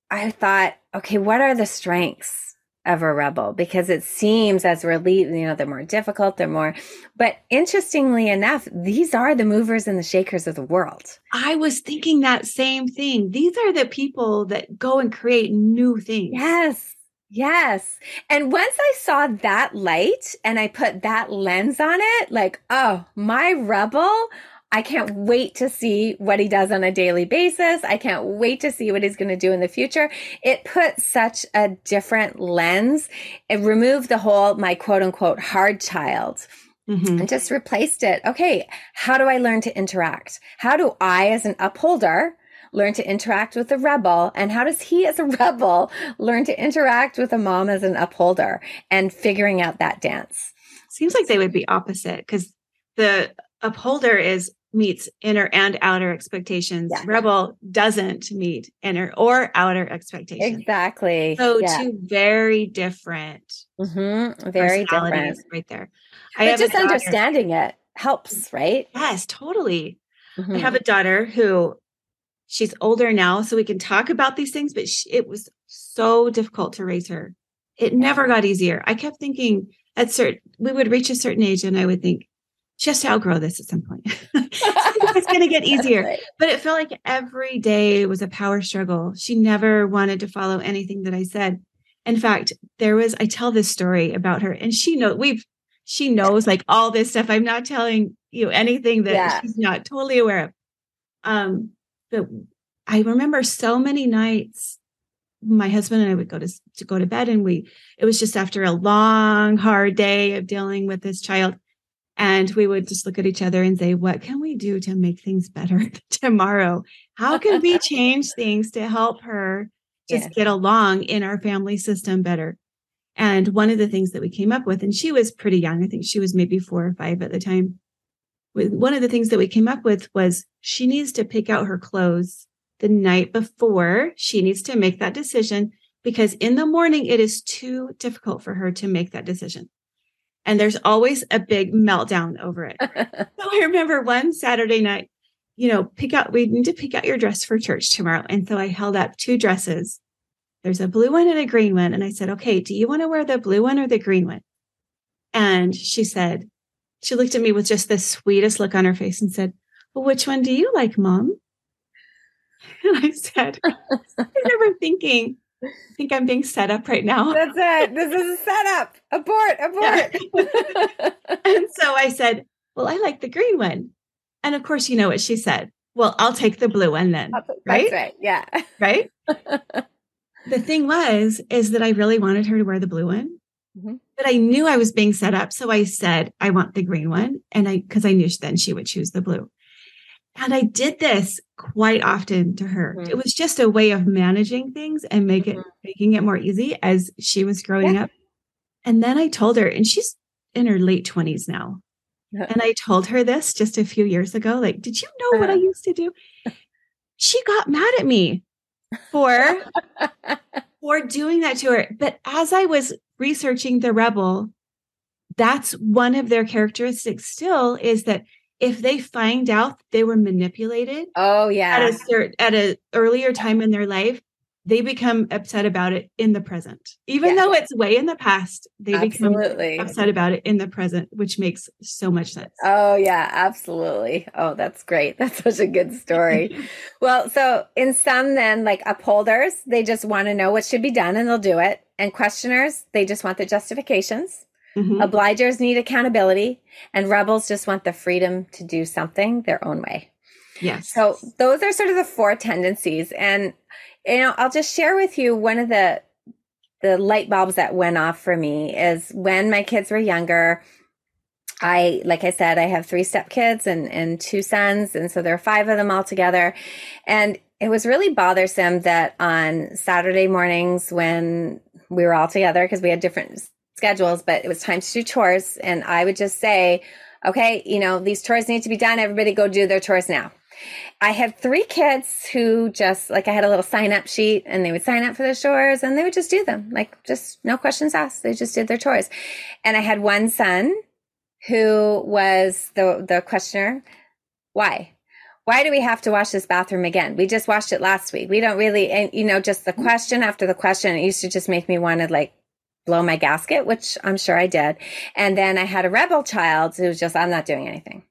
I thought, okay, what are the strengths of a rebel? Because it seems as we're leaving, you know, they're more difficult, they're more, but interestingly enough, these are the movers and the shakers of the world. I was thinking that same thing. These are the people that go and create new things. Yes. Yes. And once I saw that light and I put that lens on it, like, oh, my rebel, I can't wait to see what he does on a daily basis. I can't wait to see what he's going to do in the future. It put such a different lens. It removed the whole, my quote unquote, hard child. Mm-hmm. And just replaced it. Okay, how do I learn to interact? How do I, as an upholder, learn to interact with a rebel? And how does he, as a rebel, learn to interact with a mom as an upholder and figuring out that dance? Seems like they would be opposite because the upholder is meets inner and outer expectations. Yeah. Rebel doesn't meet inner or outer expectations. Exactly. So yeah. two very different, mm-hmm. very different, right there. I but just understanding it helps, right? Yes, totally. Mm-hmm. I have a daughter who she's older now, so we can talk about these things, but she, it was so difficult to raise her. It never got easier. I kept thinking at certain, we would reach a certain age and I would think, just outgrow this at some point. it's going to get easier. Right. But it felt like every day was a power struggle. She never wanted to follow anything that I said. In fact, there was, I tell this story about her and she know we've, she knows like all this stuff. I'm not telling you anything that yeah. she's not totally aware of. Um, but I remember so many nights my husband and I would go to, to go to bed and we it was just after a long hard day of dealing with this child. And we would just look at each other and say what can we do to make things better tomorrow? How can we change things to help her just get along in our family system better? And one of the things that we came up with and she was pretty young i think she was maybe 4 or 5 at the time one of the things that we came up with was she needs to pick out her clothes the night before. She needs to make that decision because in the morning it is too difficult for her to make that decision. And there's always a big meltdown over it. so I remember one Saturday night, you know, pick out, we need to pick out your dress for church tomorrow. And so I held up two dresses. There's a blue one and a green one. And I said, okay, do you want to wear the blue one or the green one? And she said, she looked at me with just the sweetest look on her face and said, Well, which one do you like, mom? And I said, I remember thinking, I think I'm being set up right now. That's it. This is a setup. Abort, abort. Yeah. and so I said, Well, I like the green one. And of course, you know what she said. well, I'll take the blue one then. That's right? right. Yeah. Right. the thing was, is that I really wanted her to wear the blue one. Mhm. But I knew I was being set up. So I said, I want the green one. And I, because I knew then she would choose the blue. And I did this quite often to her. Mhm. It was just a way of managing things and make it, Mhm. making it more easy as she was growing Yeah. up. And then I told her, and she's in her late 20s now. Yeah. And I told her this just a few years ago. Like, did you know what I Uh-huh. used to do? She got mad at me for for doing that to her. But as I was researching the rebel, that's one of their characteristics still is that if they find out they were manipulated Oh at yeah. a certain at a earlier time in their life, they become upset about it in the present. Even Yeah. though it's way in the past, they become Absolutely. upset about it in the present, which makes so much sense. Oh yeah, absolutely. Oh, that's great. That's such a good story. well, so in some then like upholders, they just want to know what should be done and they'll do it. And questioners, they just want the justifications. Mhm. Obligers need accountability and rebels just want the freedom to do something their own way. Yes. So those are sort of the four tendencies. And you know, I'll just share with you one of the the light bulbs that went off for me is when my kids were younger. I like I said, I have three stepkids and and two sons, and so there are five of them all together. And it was really bothersome that on Saturday mornings when we were all together because we had different schedules, but it was time to do chores, and I would just say, "Okay, you know these chores need to be done. Everybody go do their chores now." I had three kids who just like I had a little sign up sheet and they would sign up for the chores and they would just do them. Like just no questions asked. They just did their chores. And I had one son who was the the questioner. Why? Why do we have to wash this bathroom again? We just washed it last week. We don't really and you know just the question after the question it used to just make me want to like blow my gasket, which I'm sure I did. And then I had a rebel child who was just I'm not doing anything.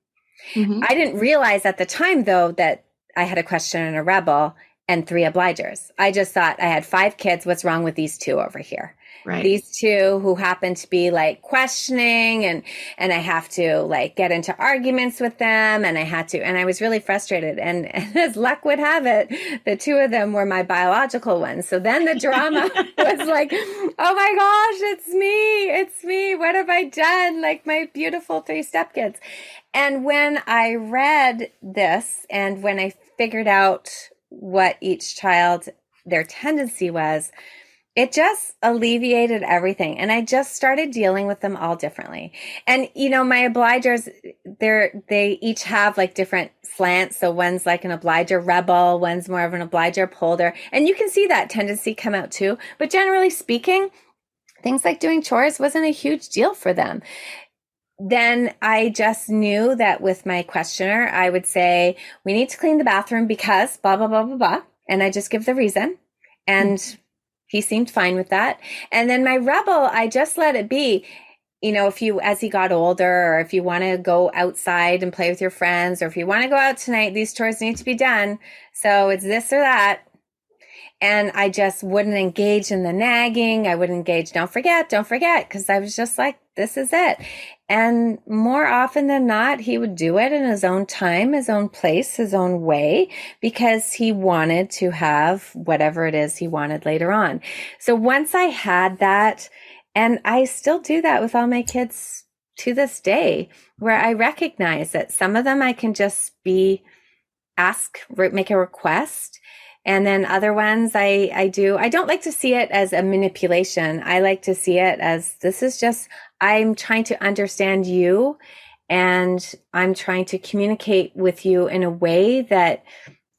Mhm. I didn't realize at the time, though, that I had a question and a rebel and three obligers. I just thought I had five kids. What's wrong with these two over here? Right. These two who happen to be like questioning and and I have to like get into arguments with them and I had to and I was really frustrated. And, and as luck would have it the two of them were my biological ones. So then the drama was like oh my gosh it's me it's me. What have I done? Like my beautiful three stepkids. And when I read this and when I figured out what each child their tendency was it just alleviated everything. And i just started dealing with them all differently. And you know my obligers they're they each have like different slants. So one's like an obliger rebel one's more of an obliger upholder and you can see that tendency come out too. But generally speaking things like doing chores wasn't a huge deal for them. Then I just knew that with my questioner, I would say, we need to clean the bathroom because blah, blah, blah, blah, blah. And I just give the reason. And he seemed fine with that. And then my rebel, I just let it be. You know, if you, as he got older, or if you want to go outside and play with your friends, or if you want to go out tonight, these chores need to be done. So it's this or that. And I just wouldn't engage in the nagging. I would engage, don't forget, don't forget, because I was just like, this is it. And more often than not, he would do it in his own time, his own place, his own way, because he wanted to have whatever it is he wanted later on. So once I had that, and I still do that with all my kids to this day, where I recognize that some of them I can just be ask, make a request. And then other ones I, I do, I don't like to see it as a manipulation. I like to see it as this is just, I'm trying to understand you and I'm trying to communicate with you in a way that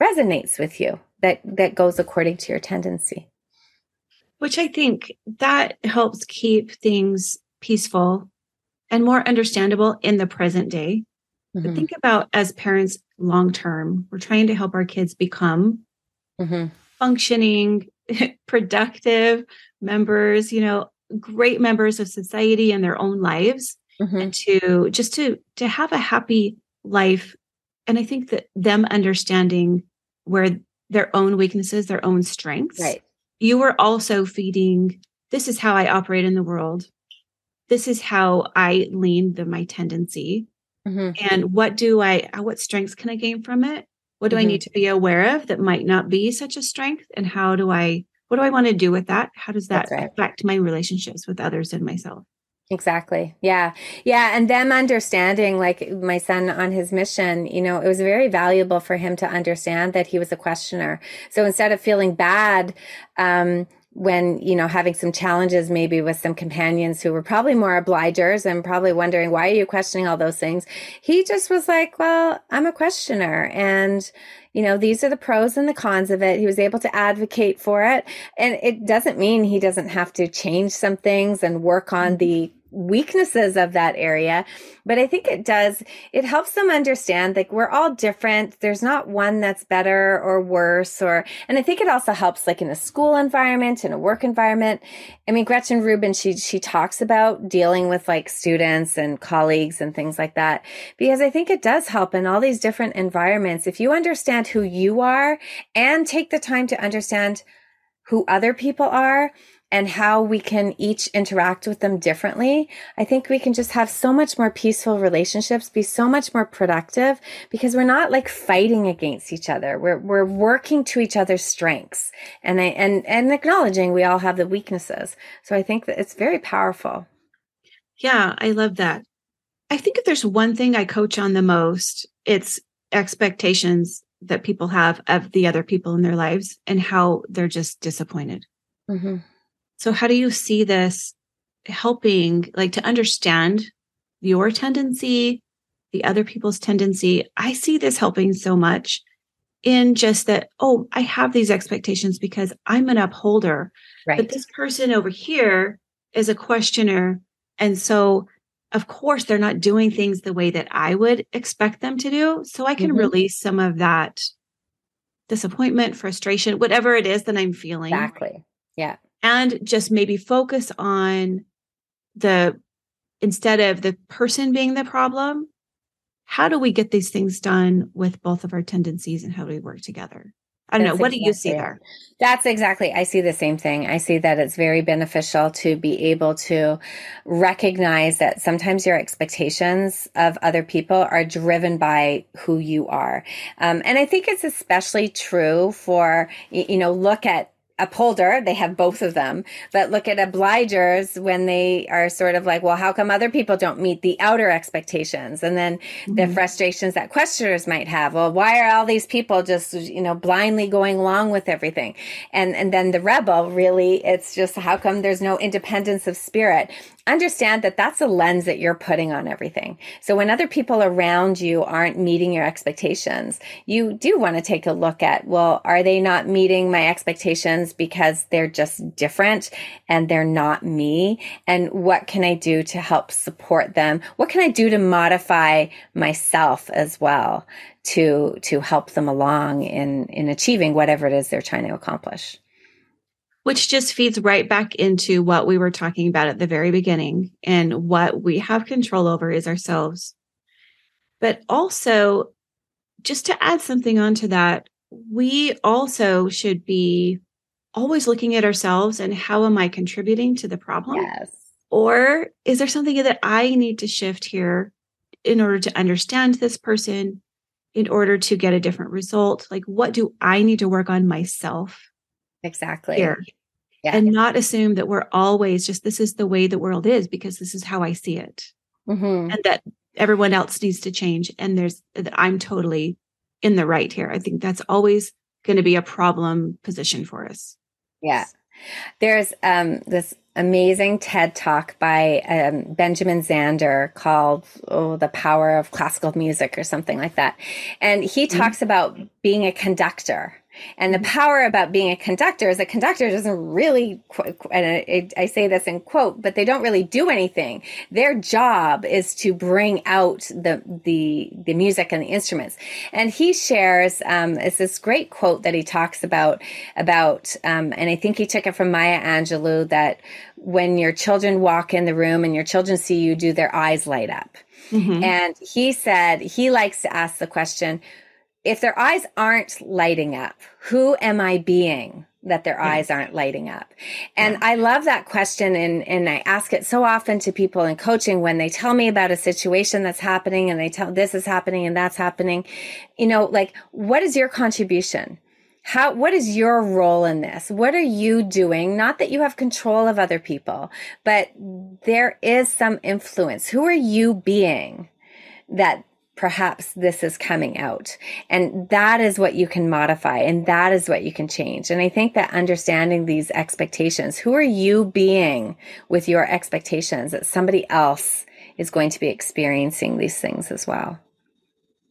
resonates with you, that, that goes according to your tendency. Which I think that helps keep things peaceful and more understandable in the present day. But Mhm. think about as parents long term, we're trying to help our kids become Mhm. functioning, productive members, you know, great members of society in their own lives Mhm. and to just to to have a happy life. And I think that them understanding where their own weaknesses, their own strengths. Right. You were also feeding this is how I operate in the world. This is how I lean the my tendency Mhm. and what do I what strengths can I gain from it? What do mm-hmm. I need to be aware of that might not be such a strength? And how do I, what do I want to do with that? How does that right. affect my relationships with others and myself? Exactly. Yeah. Yeah. And them understanding, like my son on his mission, you know, it was very valuable for him to understand that he was a questioner. So instead of feeling bad, um, when you know having some challenges maybe with some companions who were probably more obligers and probably wondering why are you questioning all those things? He just was like well i'm a questioner. And you know these are the pros and the cons of it. He was able to advocate for it. And it doesn't mean he doesn't have to change some things and work on mm-hmm. the weaknesses of that area but i think it does it helps them understand like we're all different. There's not one that's better or worse or and i think it also helps like in a school environment in a work environment. I mean gretchen rubin she she talks about dealing with like students and colleagues and things like that because i think it does help in all these different environments. If you understand who you are and take the time to understand who other people are and how we can each interact with them differently, I think we can just have so much more peaceful relationships, be so much more productive because we're not like fighting against each other. We're, we're working to each other's strengths and, I, and, and acknowledging we all have the weaknesses. So I think that it's very powerful. Yeah, I love that. I think if there's one thing I coach on the most, it's expectations that people have of the other people in their lives and how they're just disappointed. Mm-hmm. So, how do you see this helping, like to understand your tendency, the other people's tendency? I see this helping so much in just that, oh, I have these expectations because I'm an upholder. Right. But this person over here is a questioner. And so, of course, they're not doing things the way that I would expect them to do. So I can mm-hmm. release some of that disappointment, frustration, whatever it is that I'm feeling. Exactly. Yeah and just maybe focus on the instead of the person being the problem how do we get these things done with both of our tendencies and how do we work together I don't That's know. What exactly do you see there? That's exactly. I see the same thing. I see that it's very beneficial to be able to recognize that sometimes your expectations of other people are driven by who you are. Um, and I think it's especially true for, you know, look at upholder they have both of them but look at obligers when they are sort of like well how come other people don't meet the outer expectations? And then mm-hmm. the frustrations that questioners might have. Well why are all these people just you know blindly going along with everything? And and then the rebel really it's just how come there's no independence of spirit understand that that's a lens that you're putting on everything. So when other people around you aren't meeting your expectations, you do want to take a look at, well, are they not meeting my expectations because they're just different and they're not me? And what can I do to help support them? What can I do to modify myself as well to, to help them along in, in achieving whatever it is they're trying to accomplish? Which just feeds right back into what we were talking about at the very beginning. And what we have control over is ourselves. But also, just to add something onto that, we also should be always looking at ourselves and how am I contributing to the problem? Yes. Or is there something that I need to shift here in order to understand this person, in order to get a different result? Like, what do I need to work on myself? Exactly. Here? Yeah. And not assume that we're always just this is the way the world is because this is how I see it. Mm-hmm. And that everyone else needs to change. And there's that I'm totally in the right here. I think that's always going to be a problem position for us. Yeah. There's um, this amazing TED talk by um, Benjamin Zander called oh, The Power of Classical Music or something like that. And he mm-hmm. talks about being a conductor and the mm-hmm. power about being a conductor is a conductor doesn't really, and I say this in quote, but they don't really do anything. Their job is to bring out the the the music and the instruments. And he shares um, it's this great quote that he talks about about, um, and I think he took it from Maya Angelou that when your children walk in the room and your children see you, do their eyes light up? Mm-hmm. And he said he likes to ask the question if their eyes aren't lighting up, who am I being that their mm-hmm. eyes aren't lighting up. And yeah. I love that question. And, and I ask it so often to people in coaching when they tell me about a situation that's happening and they tell this is happening and that's happening, you know, like, what is your contribution? How, what is your role in this? What are you doing? Not that you have control of other people, but there is some influence. Who are you being that perhaps this is coming out. And that is what you can modify and that is what you can change. And I think that understanding these expectations, who are you being with your expectations that somebody else is going to be experiencing these things as well?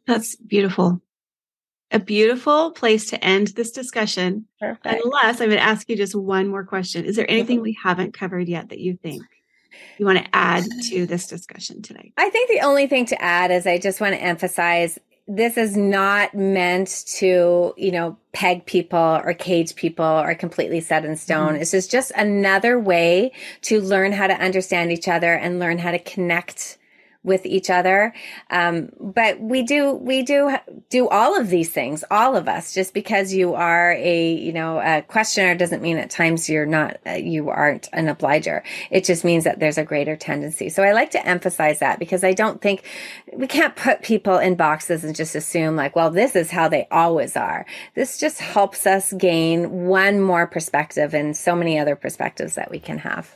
That's beautiful. A beautiful place to end this discussion. Perfect. Unless I'm going to ask you just one more question. Is there anything mm-hmm. we haven't covered yet that you think? You want to add to this discussion today? I think the only thing to add is I just want to emphasize this is not meant to, you know, peg people or cage people or completely set in stone. Mm-hmm. This is just another way to learn how to understand each other and learn how to connect with each other. Um, but we do, we do do all of these things, all of us, just because you are a, you know, a questioner doesn't mean at times you're not, uh, you aren't an obliger. It just means that there's a greater tendency. So I like to emphasize that because I don't think we can't put people in boxes and just assume like, well, this is how they always are. This just helps us gain one more perspective and so many other perspectives that we can have.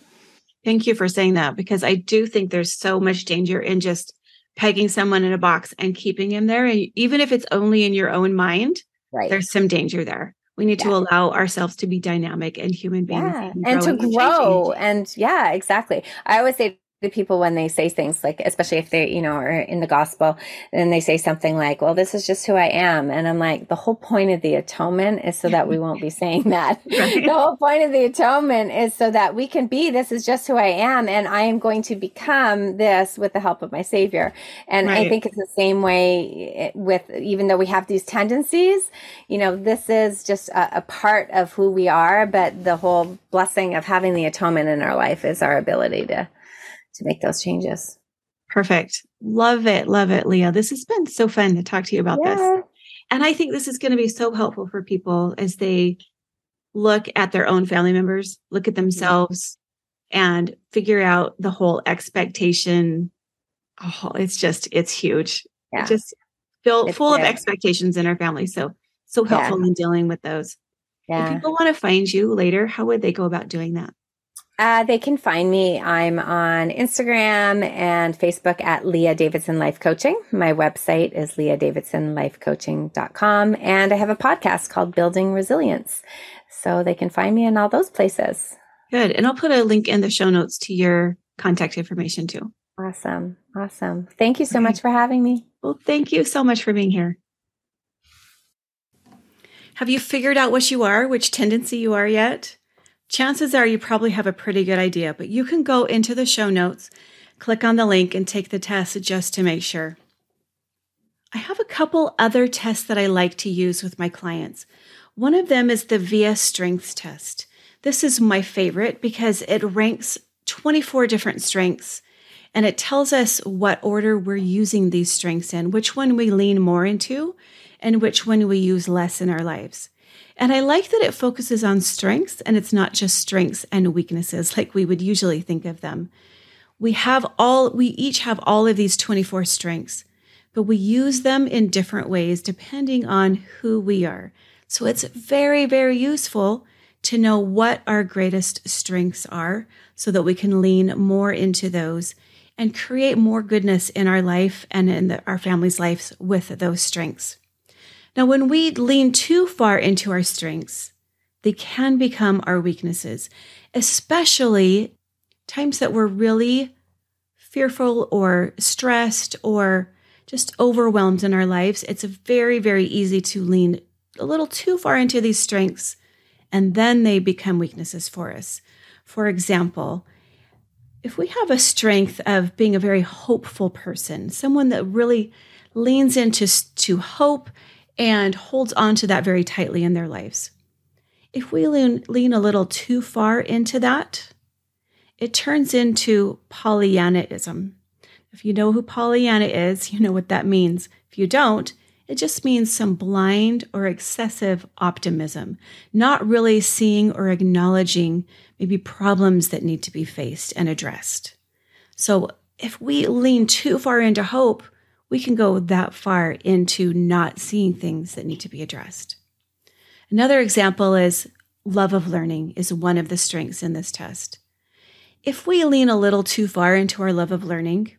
Thank you for saying that because I do think there's so much danger in just pegging someone in a box and keeping him there. And even if it's only in your own mind, right. there's some danger there. We need yeah. to allow ourselves to be dynamic and human beings yeah. and, and to grow. And yeah, exactly. I always say the people when they say things like especially if they you know are in the gospel and they say something like well this is just who i am and i'm like the whole point of the atonement is so that we won't be saying that right. the whole point of the atonement is so that we can be this is just who i am and i am going to become this with the help of my savior and right. i think it's the same way eh, with even though we have these tendencies you know this is just a, a part of who we are but the whole blessing of having the atonement in our life is our ability to to make those changes. Perfect. Love it. Love it, Leah. This has been so fun to talk to you about yeah. this. And I think this is going to be so helpful for people as they look at their own family members, look at themselves, and figure out the whole expectation. Oh, it's just, it's huge. Yeah. Just filled full of expectations in our family. So, so helpful yeah. in dealing with those. Yeah. If people want to find you later, how would they go about doing that? Uh, they can find me. I'm on Instagram and Facebook at Leah Davidson Life Coaching. My website is leahdavidsonlifecoaching.com. And I have a podcast called Building Resilience. So they can find me in all those places. Good. And I'll put a link in the show notes to your contact information too. Awesome. Awesome. Thank you so okay. much for having me. Well, thank you so much for being here. Have you figured out what you are, which tendency you are yet? Chances are you probably have a pretty good idea, but you can go into the show notes, click on the link, and take the test just to make sure. I have a couple other tests that I like to use with my clients. One of them is the VIA Strengths Test. This is my favorite because it ranks 24 different strengths and it tells us what order we're using these strengths in, which one we lean more into, and which one we use less in our lives. And I like that it focuses on strengths and it's not just strengths and weaknesses like we would usually think of them. We have all, we each have all of these 24 strengths, but we use them in different ways depending on who we are. So it's very, very useful to know what our greatest strengths are so that we can lean more into those and create more goodness in our life and in the, our family's lives with those strengths. Now, when we lean too far into our strengths, they can become our weaknesses, especially times that we're really fearful or stressed or just overwhelmed in our lives. It's very, very easy to lean a little too far into these strengths, and then they become weaknesses for us. For example, if we have a strength of being a very hopeful person, someone that really leans into to hope and holds on to that very tightly in their lives. If we lean, lean a little too far into that, it turns into Pollyannaism. If you know who Pollyanna is, you know what that means. If you don't, It just means some blind or excessive optimism, not really seeing or acknowledging maybe problems that need to be faced and addressed. So if we lean too far into hope, we can go that far into not seeing things that need to be addressed. Another example is love of learning is one of the strengths in this test. If we lean a little too far into our love of learning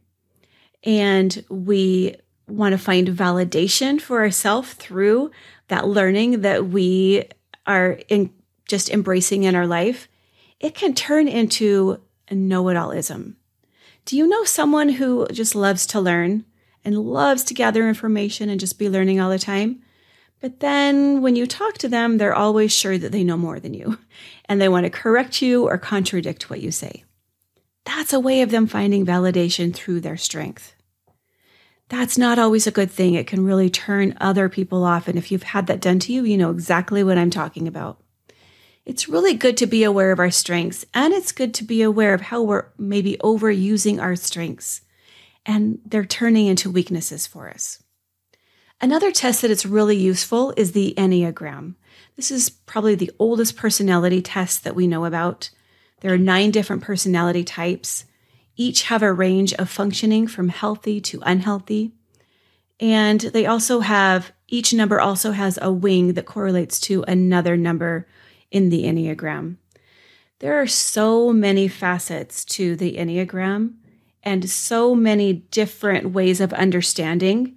and we want to find validation for ourselves through that learning that we are in just embracing in our life, it can turn into know it allism. Do you know someone who just loves to learn and loves to gather information and just be learning all the time? But then when you talk to them, they're always sure that they know more than you and they want to correct you or contradict what you say. That's a way of them finding validation through their strength that's not always a good thing. It can really turn other people off. And if you've had that done to you, you know exactly what I'm talking about. It's really good to be aware of our strengths, and it's good to be aware of how we're maybe overusing our strengths and they're turning into weaknesses for us. Another test that is really useful is the Enneagram. This is probably the oldest personality test that we know about. There are nine different personality types each have a range of functioning from healthy to unhealthy. And they also have, each number also has a wing that correlates to another number in the Enneagram. There are so many facets to the Enneagram and so many different ways of understanding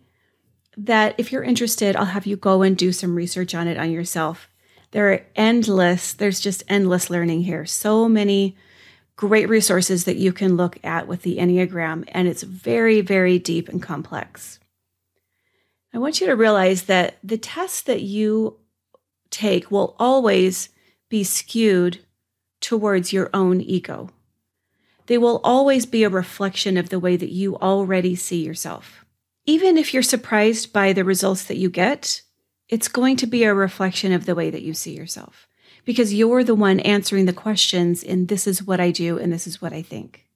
that if you're interested, I'll have you go and do some research on it on yourself. There are endless, there's just endless learning here. So many great resources that you can look at with the Enneagram, and it's very, very deep and complex. I want you to realize that the tests that you take will always be skewed towards your own ego. They will always be a reflection of the way that you already see yourself. Even if you're surprised by the results that you get, it's going to be a reflection of the way that you see yourself because you're the one answering the questions in this is what I do and this is what I think.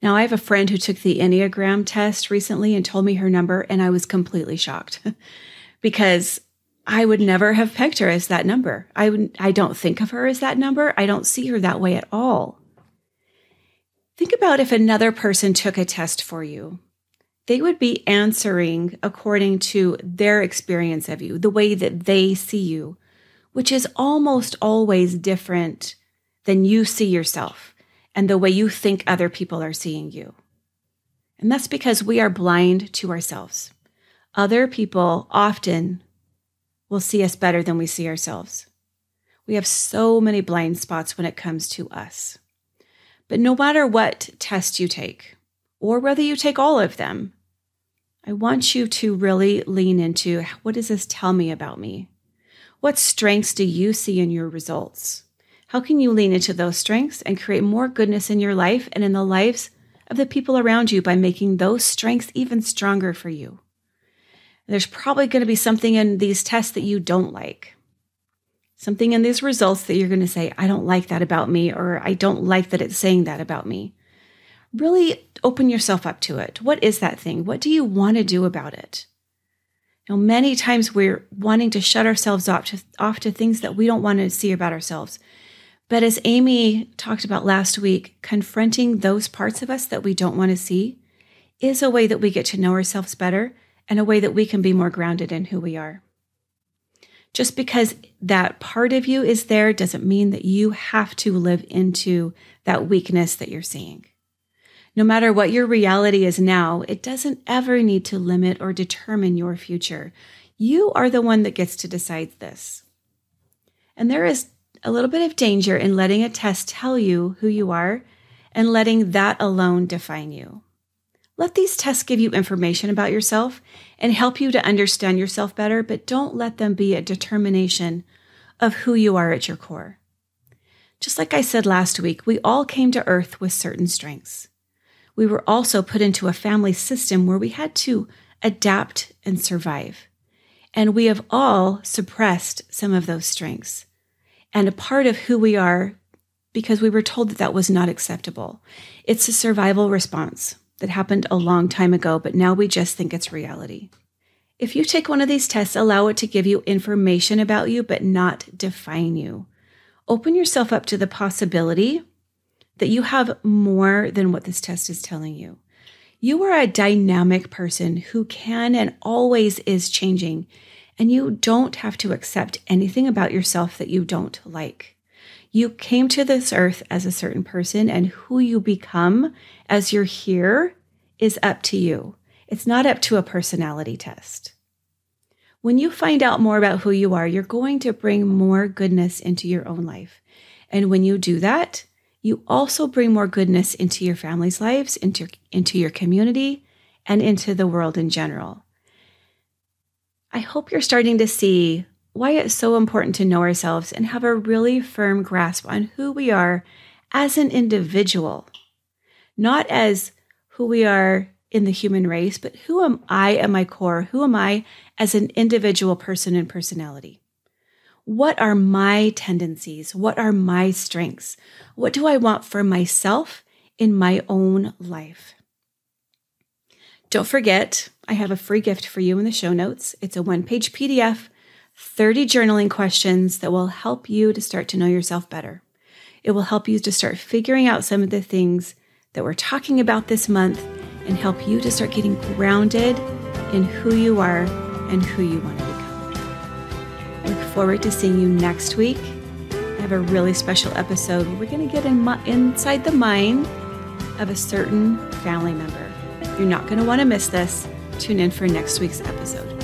Now, I have a friend who took the Enneagram test recently and told me her number, and I was completely shocked because I would never have pegged her as that number. I would, I don't think of her as that number. I don't see her that way at all. Think about if another person took a test for you. They would be answering according to their experience of you, the way that they see you, which is almost always different than you see yourself and the way you think other people are seeing you. And that's because we are blind to ourselves. Other people often will see us better than we see ourselves. We have so many blind spots when it comes to us. But no matter what test you take, or whether you take all of them, I want you to really lean into what does this tell me about me? What strengths do you see in your results? How can you lean into those strengths and create more goodness in your life and in the lives of the people around you by making those strengths even stronger for you? There's probably going to be something in these tests that you don't like. Something in these results that you're going to say, I don't like that about me, or I don't like that it's saying that about me. Really open yourself up to it. What is that thing? What do you want to do about it? Know, many times we're wanting to shut ourselves off to, off to things that we don't want to see about ourselves. But as Amy talked about last week, confronting those parts of us that we don't want to see is a way that we get to know ourselves better and a way that we can be more grounded in who we are. Just because that part of you is there doesn't mean that you have to live into that weakness that you're seeing. No matter what your reality is now, it doesn't ever need to limit or determine your future. You are the one that gets to decide this. And there is a little bit of danger in letting a test tell you who you are and letting that alone define you. Let these tests give you information about yourself and help you to understand yourself better, but don't let them be a determination of who you are at your core. Just like I said last week, we all came to earth with certain strengths we were also put into a family system where we had to adapt and survive. And we have all suppressed some of those strengths and a part of who we are because we were told that that was not acceptable. It's a survival response that happened a long time ago, but now we just think it's reality. If you take one of these tests, allow it to give you information about you, but not define you. Open yourself up to the possibility that you have more than what this test is telling you. You are a dynamic person who can and always is changing, and you don't have to accept anything about yourself that you don't like. You came to this earth as a certain person, and who you become as you're here is up to you. It's not up to a personality test. When you find out more about who you are, you're going to bring more goodness into your own life. And when you do that, you also bring more goodness into your family's lives, into, into your community, and into the world in general. I hope you're starting to see why it's so important to know ourselves and have a really firm grasp on who we are as an individual, not as who we are in the human race, but who am I at my core? Who am I as an individual person and personality? What are my tendencies? What are my strengths? What do I want for myself in my own life? Don't forget, I have a free gift for you in the show notes. It's a one page PDF, 30 journaling questions that will help you to start to know yourself better. It will help you to start figuring out some of the things that we're talking about this month and help you to start getting grounded in who you are and who you want to become look forward to seeing you next week. I have a really special episode where we're going to get in, inside the mind of a certain family member. You're not going to want to miss this. Tune in for next week's episode.